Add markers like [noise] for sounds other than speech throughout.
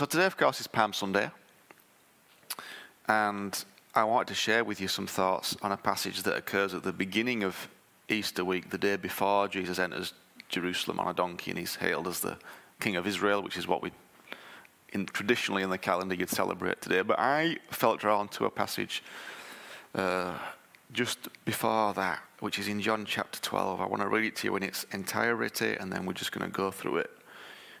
so today, of course, is Palm Sunday. And I wanted to share with you some thoughts on a passage that occurs at the beginning of Easter week, the day before Jesus enters Jerusalem on a donkey and he's hailed as the King of Israel, which is what we in, traditionally in the calendar you'd celebrate today. But I felt drawn to a passage uh, just before that, which is in John chapter 12. I want to read it to you in its entirety, and then we're just going to go through it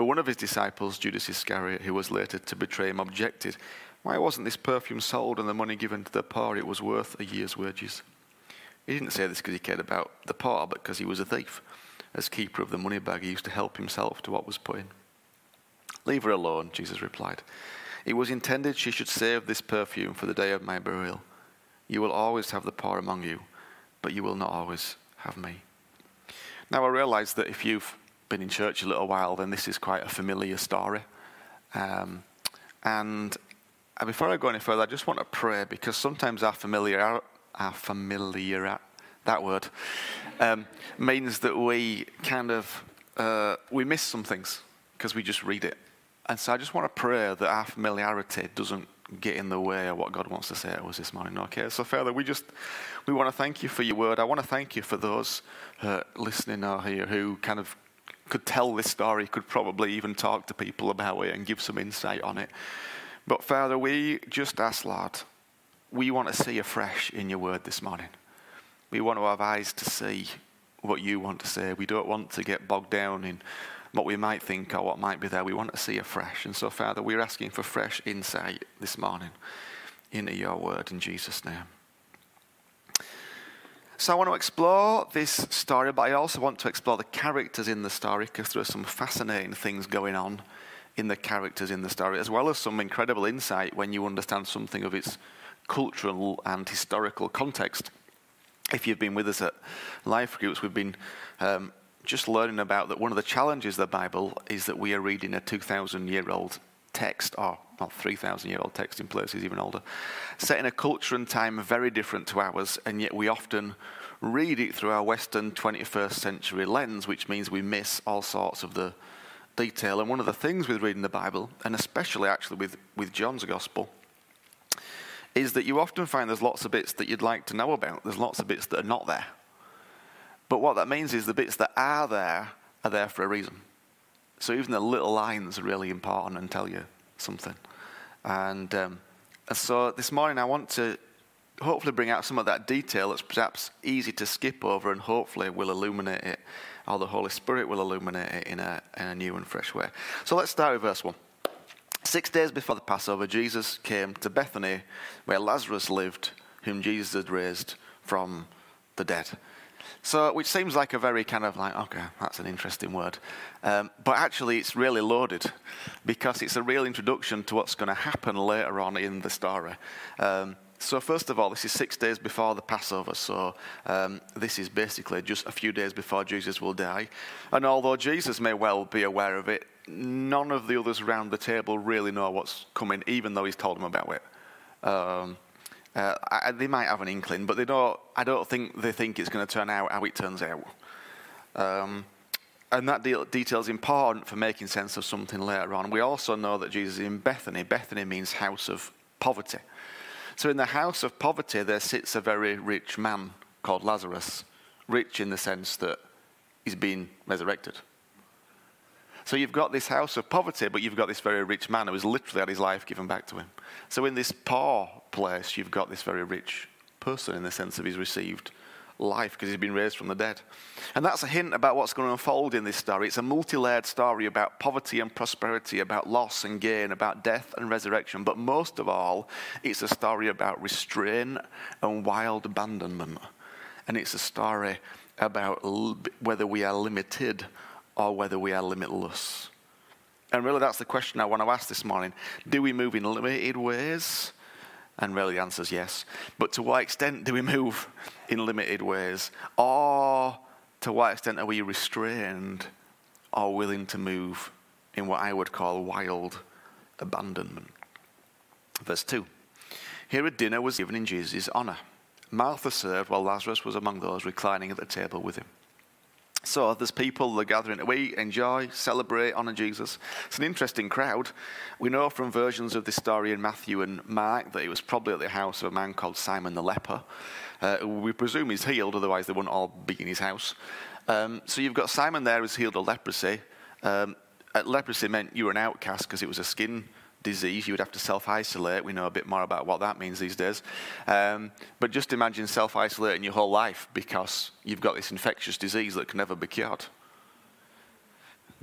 But one of his disciples, Judas Iscariot, who was later to betray him, objected, Why wasn't this perfume sold and the money given to the poor? It was worth a year's wages. He didn't say this because he cared about the poor, but because he was a thief. As keeper of the money bag, he used to help himself to what was put in. Leave her alone, Jesus replied. It was intended she should save this perfume for the day of my burial. You will always have the poor among you, but you will not always have me. Now, I realize that if you've been in church a little while, then this is quite a familiar story. Um, and before I go any further, I just want to pray because sometimes our familiar, our familiar, that word, um, means that we kind of uh, we miss some things because we just read it and so I just want to pray that our familiarity doesn't get in the way of what God wants to say to us this morning. Okay, so Father, we just we want to thank you for your word. I want to thank you for those uh, listening out here who kind of could tell this story, could probably even talk to people about it and give some insight on it. But Father, we just ask, Lord, we want to see afresh in your word this morning. We want to have eyes to see what you want to say. We don't want to get bogged down in what we might think or what might be there. We want to see afresh. And so, Father, we're asking for fresh insight this morning into your word in Jesus' name. So, I want to explore this story, but I also want to explore the characters in the story because there are some fascinating things going on in the characters in the story, as well as some incredible insight when you understand something of its cultural and historical context. If you've been with us at life groups, we've been um, just learning about that one of the challenges of the Bible is that we are reading a 2,000 year old text, or not 3,000 year old text in places even older, set in a culture and time very different to ours, and yet we often read it through our Western 21st century lens, which means we miss all sorts of the detail. And one of the things with reading the Bible, and especially actually with, with John's Gospel, is that you often find there's lots of bits that you'd like to know about. There's lots of bits that are not there. But what that means is the bits that are there are there for a reason. So even the little lines are really important and tell you something. And, um, so this morning I want to hopefully bring out some of that detail that's perhaps easy to skip over and hopefully will illuminate it, or the Holy Spirit will illuminate it in a, in a new and fresh way. So let's start with verse 1. Six days before the Passover, Jesus came to Bethany, where Lazarus lived, whom Jesus had raised from the dead. So, which seems like a very kind of like, okay, that's an interesting word. Um, but actually, it's really loaded because it's a real introduction to what's going to happen later on in the story. Um, so, first of all, this is six days before the Passover. So, um, this is basically just a few days before Jesus will die. And although Jesus may well be aware of it, none of the others around the table really know what's coming, even though he's told them about it. Uh, I, they might have an inkling, but they don't. I don't think they think it's going to turn out how it turns out. Um, and that de- detail is important for making sense of something later on. We also know that Jesus is in Bethany. Bethany means house of poverty. So in the house of poverty, there sits a very rich man called Lazarus. Rich in the sense that he's been resurrected. So you've got this house of poverty, but you've got this very rich man who has literally had his life given back to him. So in this poor place, you've got this very rich person in the sense of he's received life because he's been raised from the dead. And that's a hint about what's going to unfold in this story. It's a multi layered story about poverty and prosperity, about loss and gain, about death and resurrection. But most of all, it's a story about restraint and wild abandonment. And it's a story about whether we are limited or whether we are limitless. And really, that's the question I want to ask this morning. Do we move in limited ways And really the answer is yes. But to what extent do we [laughs] move in limited ways? Or to what extent are we restrained or willing to move in what I would call wild abandonment? Verse 2 Here a dinner was given in Jesus' honor. Martha served while Lazarus was among those reclining at the table with him. So there's people that are gathering eat, enjoy, celebrate, honor Jesus. It's an interesting crowd. We know from versions of this story in Matthew and Mark that it was probably at the house of a man called Simon the leper. Uh, we presume he's healed, otherwise they wouldn't all be in his house. Um, so you've got Simon there who's healed of leprosy. Um, leprosy meant you were an outcast because it was a skin disease, you would have to self isolate. We know a bit more about what that means these days. Um, but just imagine self isolating your whole life because you've got this infectious disease that can never be cured.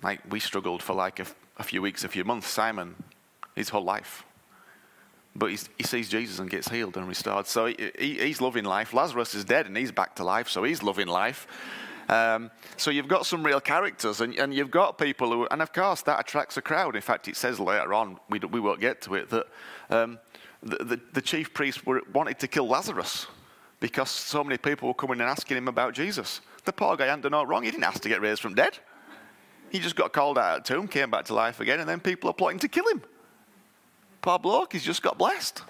Like we struggled for like a, few weeks, a few months. Simon, his whole life. But he sees Jesus and gets healed and restored. So he, he, he's loving life. Lazarus is dead and he's back to life, so he's loving life. Um, so you've got some real characters, and, and, you've got people who, and of course that attracts a crowd. In fact, it says later on, we, we won't get to it, that um, the, the, the, chief priests were, wanted to kill Lazarus because so many people were coming and asking him about Jesus. The poor guy hadn't done no wrong. He didn't ask to get raised from dead. He just got called out of the tomb, came back to life again, and then people are plotting to kill him. Poor bloke, he's just got blessed.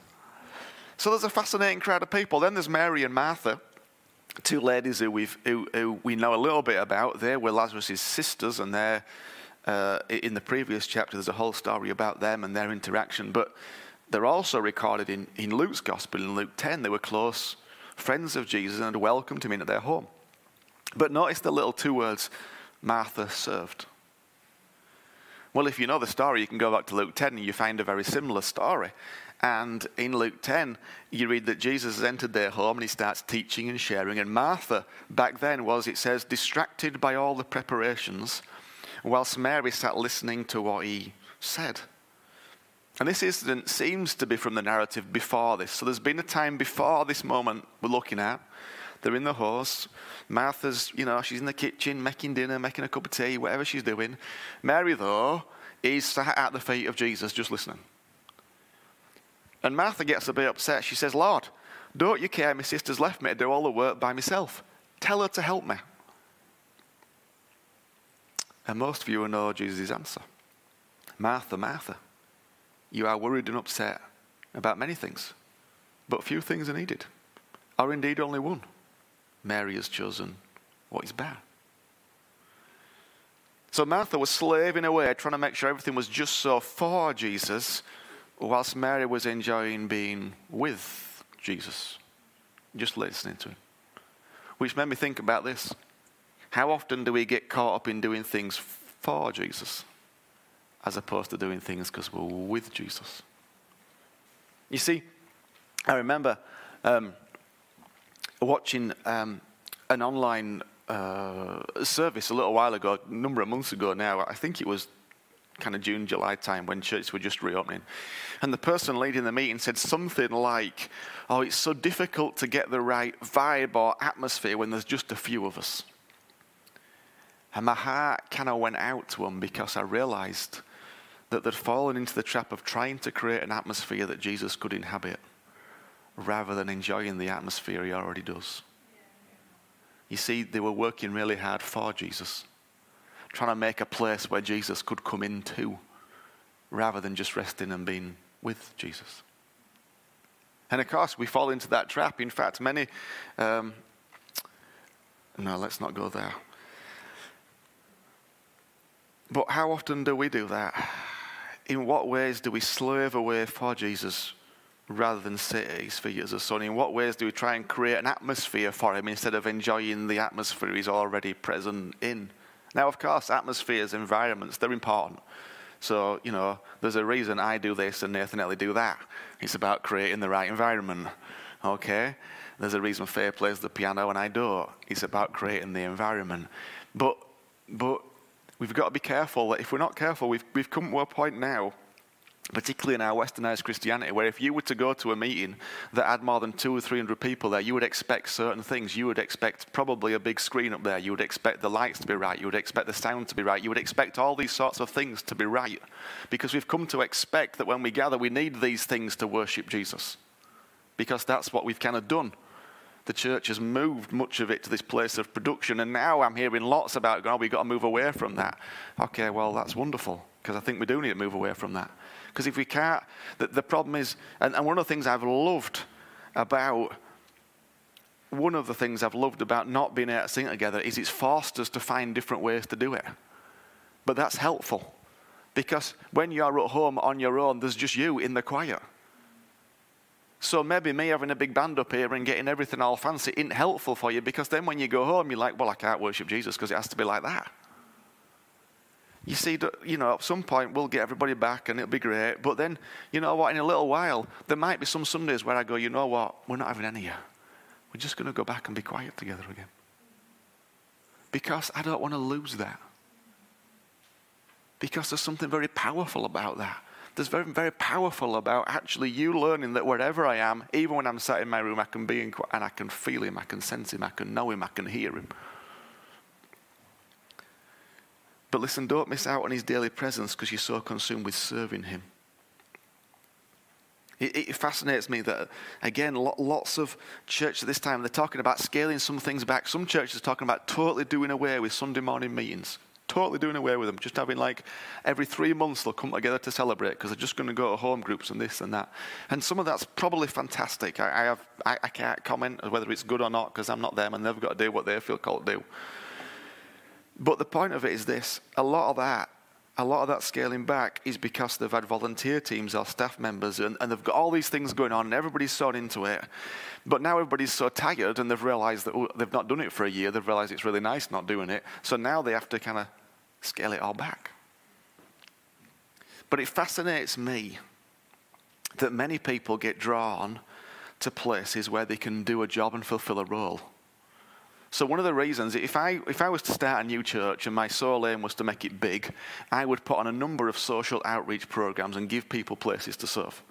So there's a fascinating crowd of people. Then there's Mary and Martha two ladies who, who, who we know a little bit about. They were Lazarus' sisters, and they're, uh, in the previous chapter, there's a whole story about them and their interaction. But they're also recorded in, in Luke's gospel, in Luke 10. They were close friends of Jesus and welcomed him into their home. But notice the little two words Martha served. Well, if you know the story, you can go back to Luke 10 and you find a very similar story. And in Luke 10, you read that Jesus has entered their home and he starts teaching and sharing. And Martha, back then, was, it says, distracted by all the preparations, whilst Mary sat listening to what he said. And this incident seems to be from the narrative before this. So there's been a time before this moment we're looking at. They're in the house. Martha's, you know, she's in the kitchen making dinner, making a cup of tea, whatever she's doing. Mary, though, is sat at the feet of Jesus just listening. And Martha gets a bit upset. She says, Lord, don't you care my sister's left me to do all the work by myself? Tell her to help me. And most of you will know Jesus' answer Martha, Martha, you are worried and upset about many things, but few things are needed, or indeed only one. Mary has chosen what is bad. So Martha was slaving away, trying to make sure everything was just so for Jesus whilst Mary was enjoying being with Jesus, just listening to him. Which made me think about this. How often do we get caught up in doing things for Jesus as opposed to doing things because we're with Jesus? You see, I remember um, watching um, an online uh, service a little while ago, a number of months ago now. I think it was kind of June, July time when churches were just reopening. And the person leading the meeting said something like, Oh, it's so difficult to get the right vibe or atmosphere when there's just a few of us. And my heart kind of went out to him because I realized that they'd fallen into the trap of trying to create an atmosphere that Jesus could inhabit rather than enjoying the atmosphere he already does. You see, they were working really hard for Jesus trying to make a place where Jesus could come into rather than just resting and being with Jesus. And of course, we fall into that trap. In fact, many. Um, no, let's not go there. But how often do we do that? In what ways do we slave away for Jesus rather than sit at his feet as a son? In what ways do we try and create an atmosphere for him instead of enjoying the atmosphere he's already present in? Now, of course, atmospheres, environments, they're important. So, you know, there's a reason I do this and Nathan Ellie do that. It's about creating the right environment. Okay? There's a reason Faye plays the piano and I don't. It's about creating the environment. But, but we've got to be careful that if we're not careful, we've, we've come to a point now particularly in our westernized Christianity, where if you were to go to a meeting that had more than two or three hundred people there, you would expect certain things. You would expect probably a big screen up there. You would expect the lights to be right. You would expect the sound to be right. You would expect all these sorts of things to be right. Because we've come to expect that when we gather, we need these things to worship Jesus. because that's what we've kind of done. The church has moved much of it to this place of production, and now I'm hearing lots about, oh, we've got to move away from that. Okay, well, that's wonderful, because I think we do need to move away from that. Because if we can't, the, the problem is, and, and one of the things I've loved about one of the things I've loved about not being able to sing together is it's forced us to find different ways to do it. But that's helpful because when you're at home on your own, there's just you in the choir. So maybe me having a big band up here and getting everything all fancy isn't helpful for you because then when you go home, you're like, well, I can't worship Jesus because it has to be like that. You see, you know, at some point we'll get everybody back and it'll be great. But then, you know what, in a little while, there might be some Sundays where I go, you know what, we're not having any here. We're just going to go back and be quiet together again. Because I don't want to lose that. Because there's something very powerful about that. There's very, very powerful about actually you learning that wherever I am, even when I'm sat in my room, I can be in, and I can feel him, I can sense him, I can know him, I can hear him. But listen, don't miss out on his daily presence because you're so consumed with serving him. It, it, fascinates me that, again, lots of churches at this time, they're talking about scaling some things back. Some churches are talking about totally doing away with Sunday morning meetings. Totally doing away with them. Just having like every three months they'll come together to celebrate because they're just going to go to home groups and this and that. And some of that's probably fantastic. I, I have, I, I, can't comment whether it's good or not because I'm not them and they've got to do what they feel called to do. But the point of it is this a lot of that a lot of that scaling back is because they've had volunteer teams or staff members and, and they've got all these things going on and everybody's so into it. But now everybody's so tired and they've realized that oh, they've not done it for a year. They've realized it's really nice not doing it. So now they have to kind of scale it all back. But it fascinates me that many people get drawn to places where they can do a job and fulfill a role. So one of the reasons, if I, if I was to start a new church and my sole aim was to make it big, I would put on a number of social outreach programs and give people places to serve.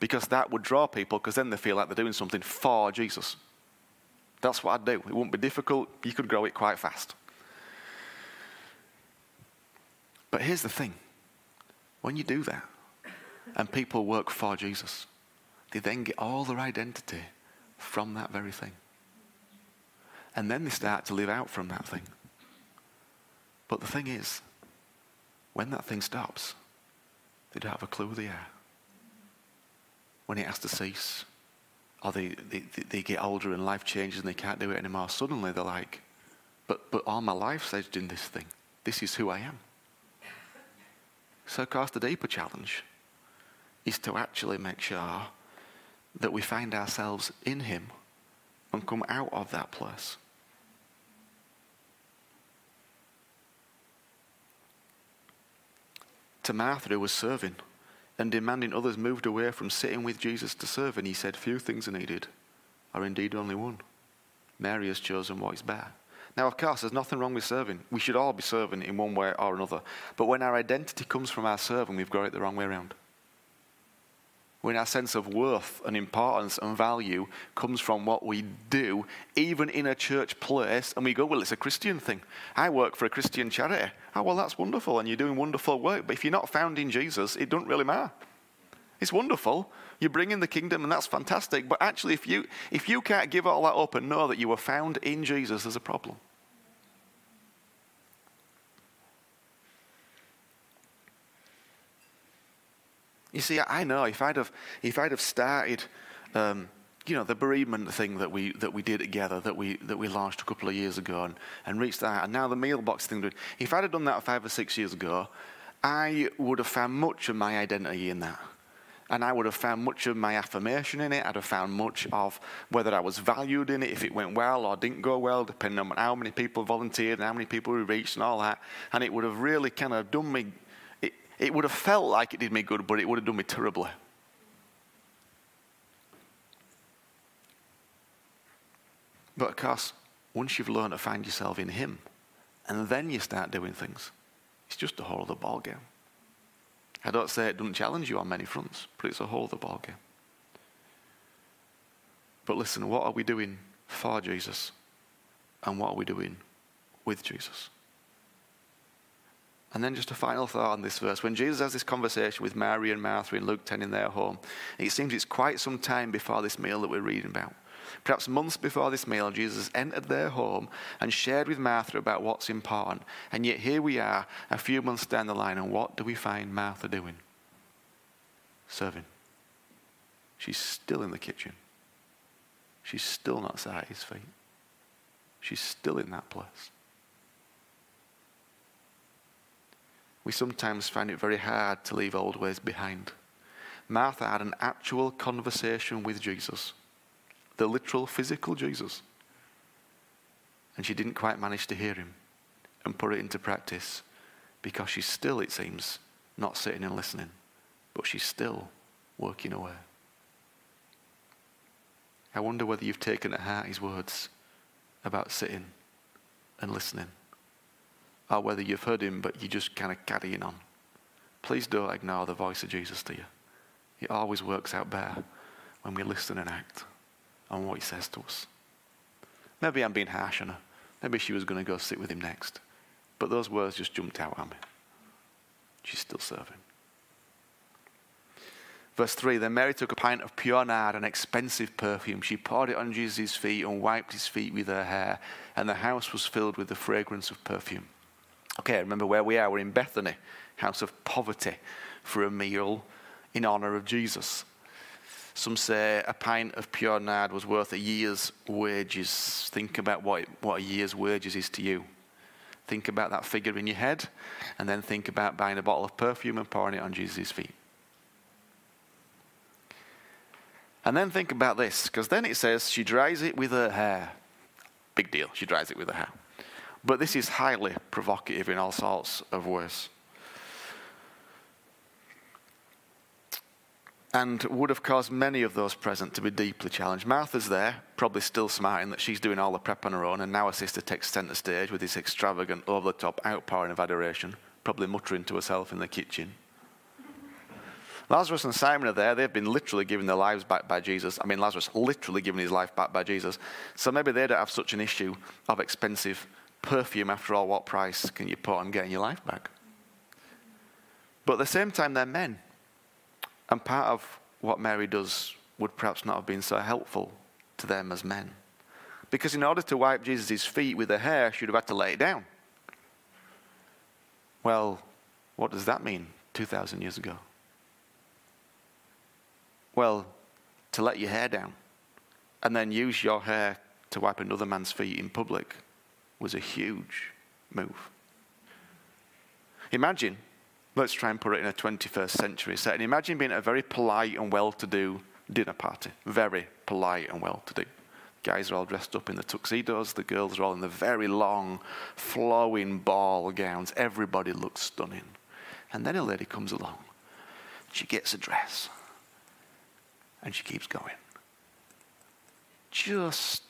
Because that would draw people, because then they feel like they're doing something for Jesus. That's what I'd do. It wouldn't be difficult. You could grow it quite fast. But here's the thing when you do that, and people work for Jesus, they then get all their identity from that very thing. And then they start to live out from that thing. But the thing is, when that thing stops, they don't have a clue they are. When it has to cease, or they, they, they get older and life changes and they can't do it anymore, suddenly they're like, but, but all my life's edged in this thing. This is who I am. So, of course, the deeper challenge is to actually make sure that we find ourselves in Him and come out of that place. To Martha, who was serving and demanding others moved away from sitting with Jesus to serve. And he said, Few things are needed, or indeed only one. Mary has chosen what is better. Now, of course, there's nothing wrong with serving. We should all be serving in one way or another. But when our identity comes from our serving, we've got it the wrong way around when our sense of worth and importance and value comes from what we do, even in a church place, and we go, well, it's a Christian thing. I work for a Christian charity. Oh, well, that's wonderful, and you're doing wonderful work. But if you're not found in Jesus, it doesn't really matter. It's wonderful. You bring in the kingdom, and that's fantastic. But actually, if you, if you can't give all that up and know that you were found in Jesus, there's a problem. You see, I know if I'd have, if I'd have started, um, you know, the bereavement thing that we, that we did together, that we, that we launched a couple of years ago and, and reached that, and now the mailbox thing, if I'd have done that five or six years ago, I would have found much of my identity in that. And I would have found much of my affirmation in it. I'd have found much of whether I was valued in it, if it went well or didn't go well, depending on how many people volunteered and how many people we reached and all that. And it would have really kind of done me it would have felt like it did me good, but it would have done me terribly. But of course, once you've learned to find yourself in Him, and then you start doing things, it's just a whole other ballgame. I don't say it doesn't challenge you on many fronts, but it's a whole other ballgame. But listen, what are we doing for Jesus? And what are we doing with Jesus? And then just a final thought on this verse. When Jesus has this conversation with Mary and Martha in Luke 10 in their home, it seems it's quite some time before this meal that we're reading about. Perhaps months before this meal, Jesus entered their home and shared with Martha about what's important. And yet here we are, a few months down the line, and what do we find Martha doing? Serving. She's still in the kitchen. She's still not sat at his feet. She's still in that place. We sometimes find it very hard to leave old ways behind. Martha had an actual conversation with Jesus, the literal, physical Jesus. And she didn't quite manage to hear him and put it into practice because she's still, it seems, not sitting and listening, but she's still working away. I wonder whether you've taken to heart his words about sitting and listening or whether you've heard him but you're just kind of carrying on. Please don't ignore the voice of Jesus to you. It always works out better when we listen and act on what he says to us. Maybe I'm being harsh on her. Maybe she was going to go sit with him next. But those words just jumped out at me. She's still serving. Verse 3 Then Mary took a pint of pure nard, an expensive perfume. She poured it on Jesus' feet and wiped his feet with her hair, and the house was filled with the fragrance of perfume. Okay, remember where we are. We're in Bethany, house of poverty, for a meal in honor of Jesus. Some say a pint of pure nard was worth a year's wages. Think about what, what a year's wages is to you. Think about that figure in your head, and then think about buying a bottle of perfume and pouring it on Jesus' feet. And then think about this, because then it says she dries it with her hair. Big deal, she dries it with her hair. But this is highly provocative in all sorts of ways. And would have caused many of those present to be deeply challenged. Martha's there, probably still smarting that she's doing all the prep on her own, and now her sister takes centre stage with this extravagant, over the top outpouring of adoration, probably muttering to herself in the kitchen. Lazarus and Simon are there. They've been literally given their lives back by Jesus. I mean, Lazarus literally given his life back by Jesus. So maybe they don't have such an issue of expensive perfume, after all, what price can you put on getting your life back? But at the same time, they're men. And part of what Mary does would perhaps not have been so helpful to them as men. Because in order to wipe Jesus' feet with her hair, she would have had to lay it down. Well, what does that mean 2,000 years ago? Well, to let your hair down and then use your hair to wipe another man's feet in public was a huge move. Imagine, let's try and put it in a 21st century setting. Imagine being at a very polite and well to do dinner party. Very polite and well to do. Guys are all dressed up in the tuxedos, the girls are all in the very long, flowing ball gowns. Everybody looks stunning. And then a lady comes along. She gets a dress. And she keeps going. Just,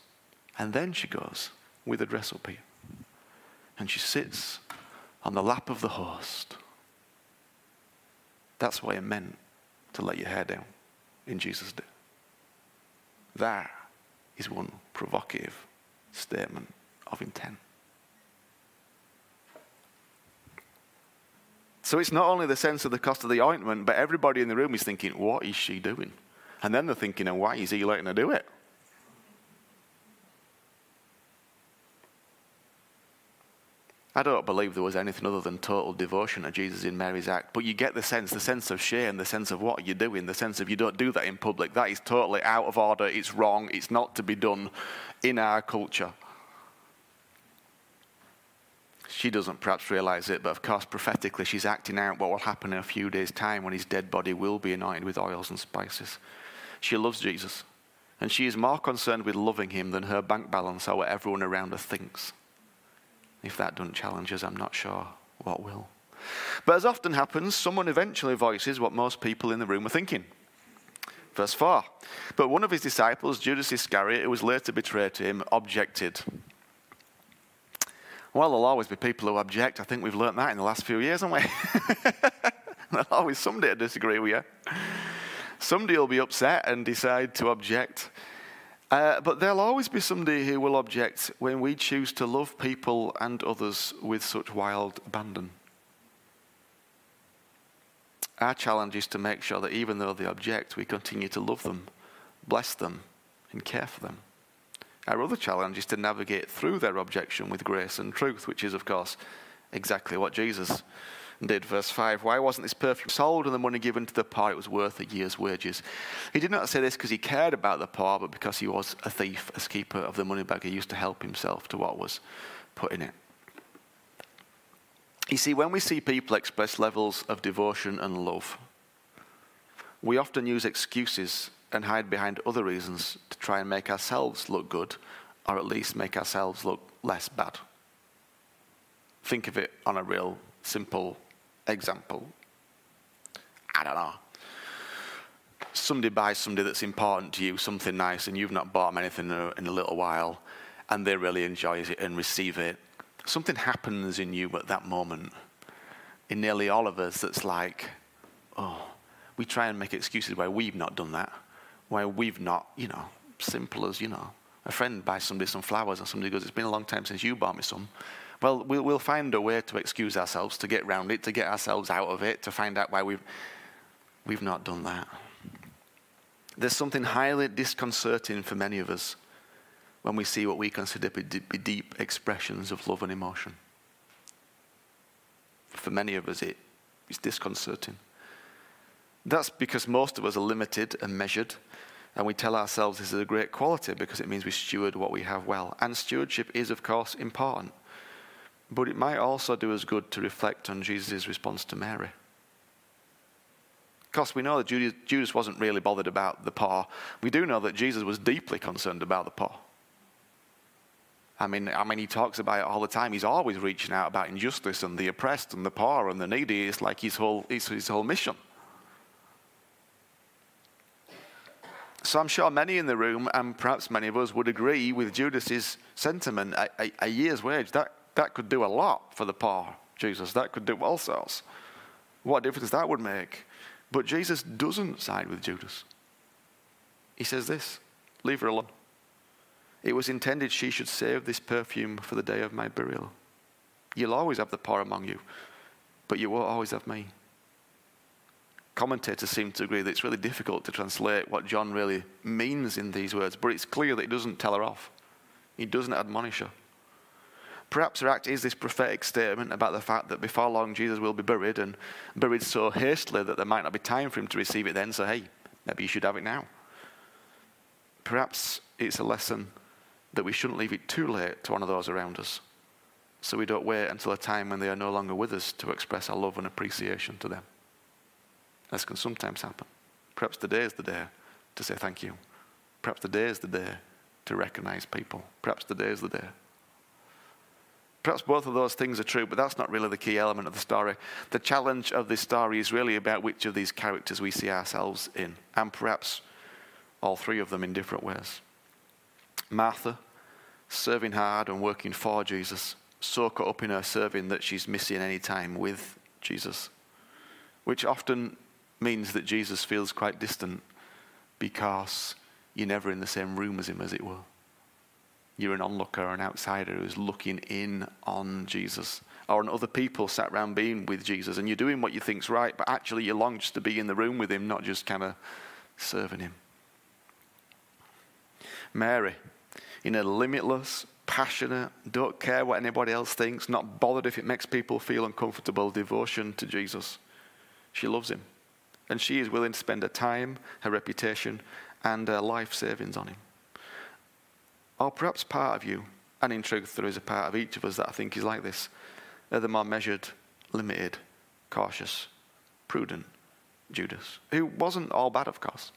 and then she goes, with a dress up here. And she sits on the lap of the host. That's why it meant to let your hair down in Jesus' day. That is one provocative statement of intent. So it's not only the sense of the cost of the ointment, but everybody in the room is thinking, what is she doing? And then they're thinking, and why is he letting her do it? I don't believe there was anything other than total devotion to Jesus in Mary's act, but you get the sense, the sense of shame, the sense of what you're doing, the sense of you don't do that in public. That is totally out of order, it's wrong, it's not to be done in our culture. She doesn't perhaps realize it, but of course, prophetically, she's acting out what will happen in a few days' time when his dead body will be anointed with oils and spices. She loves Jesus, and she is more concerned with loving him than her bank balance or what everyone around her thinks. If that doesn't challenge us, I'm not sure what will. But as often happens, someone eventually voices what most people in the room are thinking. Verse 4 But one of his disciples, Judas Iscariot, who was later betrayed to him, objected. Well, there'll always be people who object. I think we've learnt that in the last few years, haven't we? [laughs] there'll always somebody to disagree with you. Somebody will be upset and decide to object. Uh, but there'll always be somebody who will object when we choose to love people and others with such wild abandon. Our challenge is to make sure that even though they object, we continue to love them, bless them, and care for them. Our other challenge is to navigate through their objection with grace and truth, which is, of course, exactly what Jesus did. Verse 5 Why wasn't this perfume sold and the money given to the poor? It was worth a year's wages. He did not say this because he cared about the poor, but because he was a thief, a keeper of the money bag. He used to help himself to what was put in it. You see, when we see people express levels of devotion and love, we often use excuses and hide behind other reasons to try and make ourselves look good, or at least make ourselves look less bad. Think of it on a real simple example. I don't know. Somebody buys somebody that's important to you something nice, and you've not bought them anything in a, in a little while, and they really enjoy it and receive it, something happens in you at that moment, in nearly all of us, that's like, oh, we try and make excuses why we've not done that, why we've not, you know, simple as, you know, a friend buys somebody some flowers and somebody goes, it's been a long time since you bought me some. Well, we'll, we'll find a way to excuse ourselves, to get round it, to get ourselves out of it, to find out why we've, we've not done that. There's something highly disconcerting for many of us when we see what we consider to be deep expressions of love and emotion. For many of us, it is disconcerting. That's because most of us are limited and measured, and we tell ourselves this is a great quality because it means we steward what we have well. And stewardship is, of course, important. But it might also do us good to reflect on Jesus' response to Mary. Of course, we know that Judas wasn't really bothered about the poor. We do know that Jesus was deeply concerned about the poor. I mean, I mean, he talks about it all the time. He's always reaching out about injustice and the oppressed and the poor and the needy. It's like his whole, it's his whole mission. So I'm sure many in the room, and perhaps many of us, would agree with Judas's sentiment. A, a, a year's wage, that, that could do a lot for the poor, Jesus. That could do all sorts. What difference that would make. But Jesus doesn't side with Judas. He says this leave her alone. It was intended she should save this perfume for the day of my burial. You'll always have the poor among you, but you won't always have me. Commentators seem to agree that it's really difficult to translate what John really means in these words, but it's clear that he doesn't tell her off. He doesn't admonish her. Perhaps her act is this prophetic statement about the fact that before long Jesus will be buried and buried so hastily that there might not be time for him to receive it then, so hey, maybe you should have it now. Perhaps it's a lesson that we shouldn't leave it too late to one of those around us. So we don't wait until a time when they are no longer with us to express our love and appreciation to them. This can sometimes happen. Perhaps today is the day to say thank you. Perhaps today is the day to recognize people. Perhaps today is the day. Perhaps both of those things are true, but that's not really the key element of the story. The challenge of this story is really about which of these characters we see ourselves in, and perhaps all three of them in different ways. Martha, serving hard and working for Jesus, so caught up in her serving that she's missing any time with Jesus, which often means that Jesus feels quite distant because you're never in the same room as him, as it were. You're an onlooker, or an outsider who's looking in on Jesus, or on other people sat around being with Jesus, and you're doing what you think's right, but actually you long just to be in the room with him, not just kind of serving him. Mary, in a limitless, passionate, don't care what anybody else thinks, not bothered if it makes people feel uncomfortable devotion to Jesus. She loves him. And she is willing to spend her time, her reputation, and her life savings on him. Or perhaps part of you, and in truth, there is a part of each of us that I think is like this, are the more measured, limited, cautious, prudent Judas, who wasn't all bad, of course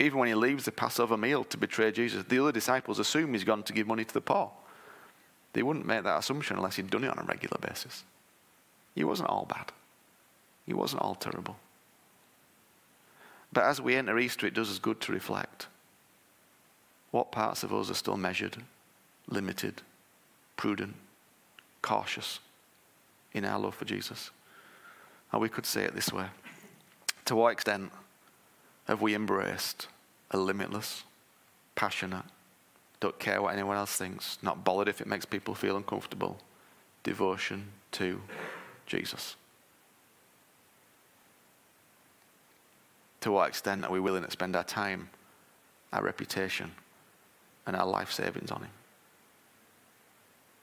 even when he leaves the Passover meal to betray Jesus, the other disciples assume he's gone to give money to the poor. They wouldn't make that assumption unless he'd done it on a regular basis. He wasn't all bad, he wasn't all terrible. But as we enter Easter, it does us good to reflect. What parts of us are still measured, limited, prudent, cautious in our love for Jesus? Or we could say it this way To what extent have we embraced a limitless, passionate, don't care what anyone else thinks, not bothered if it makes people feel uncomfortable, devotion to Jesus? To what extent are we willing to spend our time, our reputation, and our life savings on Him?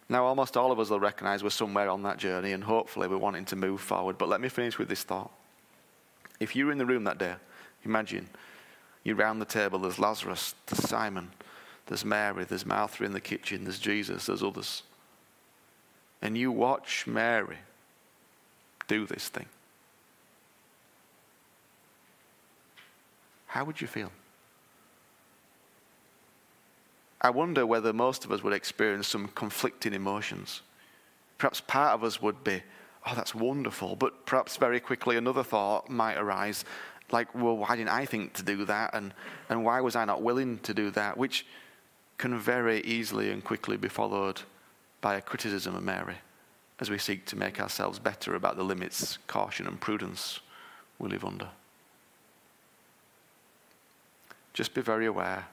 Now, almost all of us will recognize we're somewhere on that journey, and hopefully we're wanting to move forward. But let me finish with this thought. If you were in the room that day, imagine you're round the table, there's Lazarus, there's Simon, there's Mary, there's Martha in the kitchen, there's Jesus, there's others. And you watch Mary do this thing. How would you feel? I wonder whether most of us would experience some conflicting emotions. Perhaps part of us would be, oh, that's wonderful, but perhaps very quickly another thought might arise, like, well, why didn't I think to do that? And, and why was I not willing to do that? Which can very easily and quickly be followed by a criticism of Mary as we seek to make ourselves better about the limits, caution, and prudence we live under. Just be very aware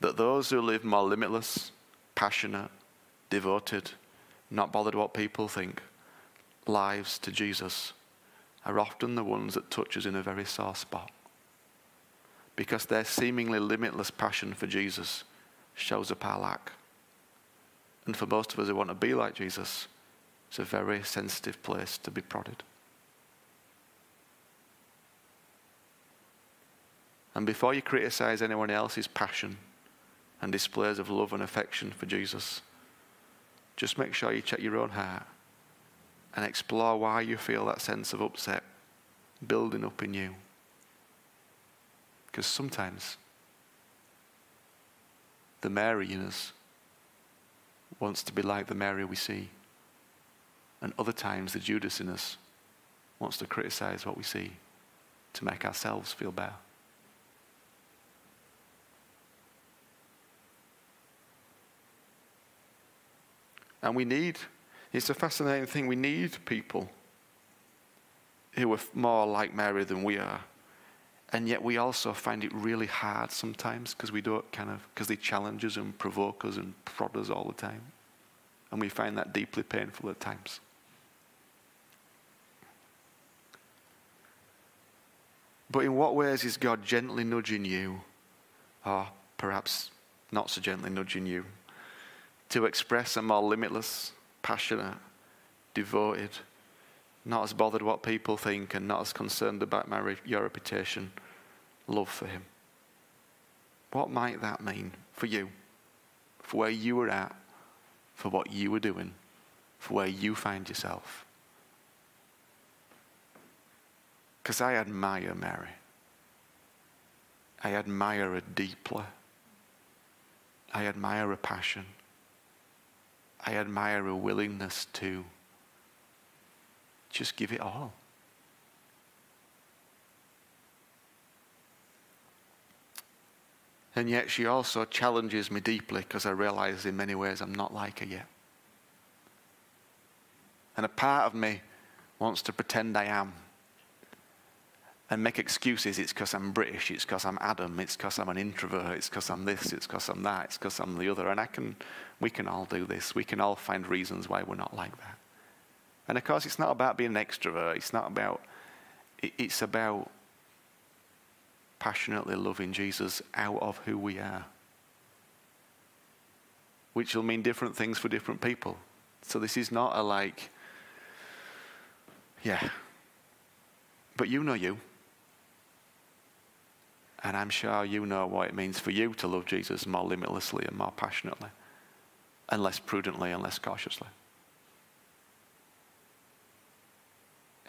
that those who live more limitless, passionate, devoted, not bothered what people think, lives to Jesus are often the ones that touch us in a very sore spot. Because their seemingly limitless passion for Jesus shows up our lack. And for most of us who want to be like Jesus, it's a very sensitive place to be prodded. And before you criticize anyone else's passion and displays of love and affection for Jesus, just make sure you check your own heart and explore why you feel that sense of upset building up in you. Because sometimes the Mary in us wants to be like the Mary we see. And other times the Judas in us wants to criticize what we see to make ourselves feel better. And we need, it's a fascinating thing, we need people who are more like Mary than we are. And yet we also find it really hard sometimes because we don't kind of, because they challenge us and provoke us and prod us all the time. And we find that deeply painful at times. But in what ways is God gently nudging you, or perhaps not so gently nudging you, to express a more limitless, passionate, devoted, not as bothered what people think and not as concerned about my, your reputation, love for Him? What might that mean for you, for where you were at, for what you were doing, for where you find yourself? Because I admire Mary. I admire her deeply. I admire her passion. I admire her willingness to just give it all. And yet she also challenges me deeply because I realize in many ways I'm not like her yet. And a part of me wants to pretend I am and make excuses. It's because I'm British. It's because I'm Adam. It's because I'm an introvert. It's because I'm this. It's because I'm that. It's because I'm the other. And I can, we can all do this. We can all find reasons why we're not like that. And of course, it's not about being an extrovert. It's not about, it's about passionately loving Jesus out of who we are. Which will mean different things for different people. So this is not a like, yeah. But you know you. And I'm sure you know what it means for you to love Jesus more limitlessly and more passionately, and less prudently and less cautiously.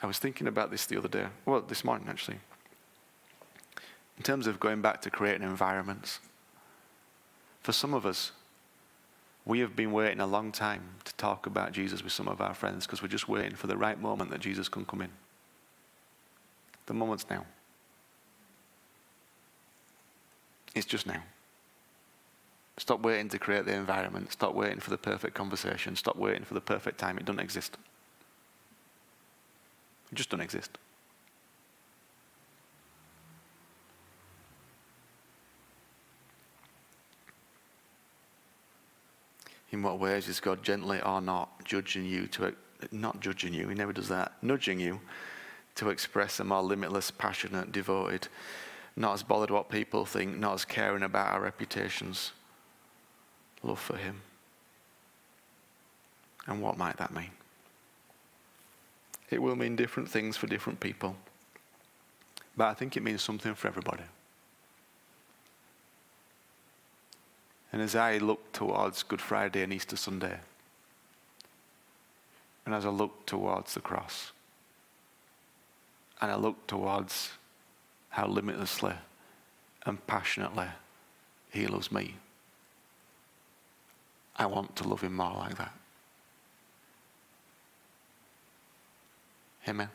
I was thinking about this the other day, well, this morning actually, in terms of going back to creating environments. For some of us, we have been waiting a long time to talk about Jesus with some of our friends because we're just waiting for the right moment that Jesus can come in. The moment's now. It's just now. Stop waiting to create the environment. Stop waiting for the perfect conversation. Stop waiting for the perfect time. It doesn't exist. It just doesn't exist. In what ways is God gently or not judging you to not judging you, he never does that, nudging you to express a more limitless, passionate, devoted, not as bothered what people think, not as caring about our reputations. Love for Him. And what might that mean? It will mean different things for different people. But I think it means something for everybody. And as I look towards Good Friday and Easter Sunday, and as I look towards the cross, and I look towards how limitlessly and passionately He loves me, I want to love Him more like that. Amen.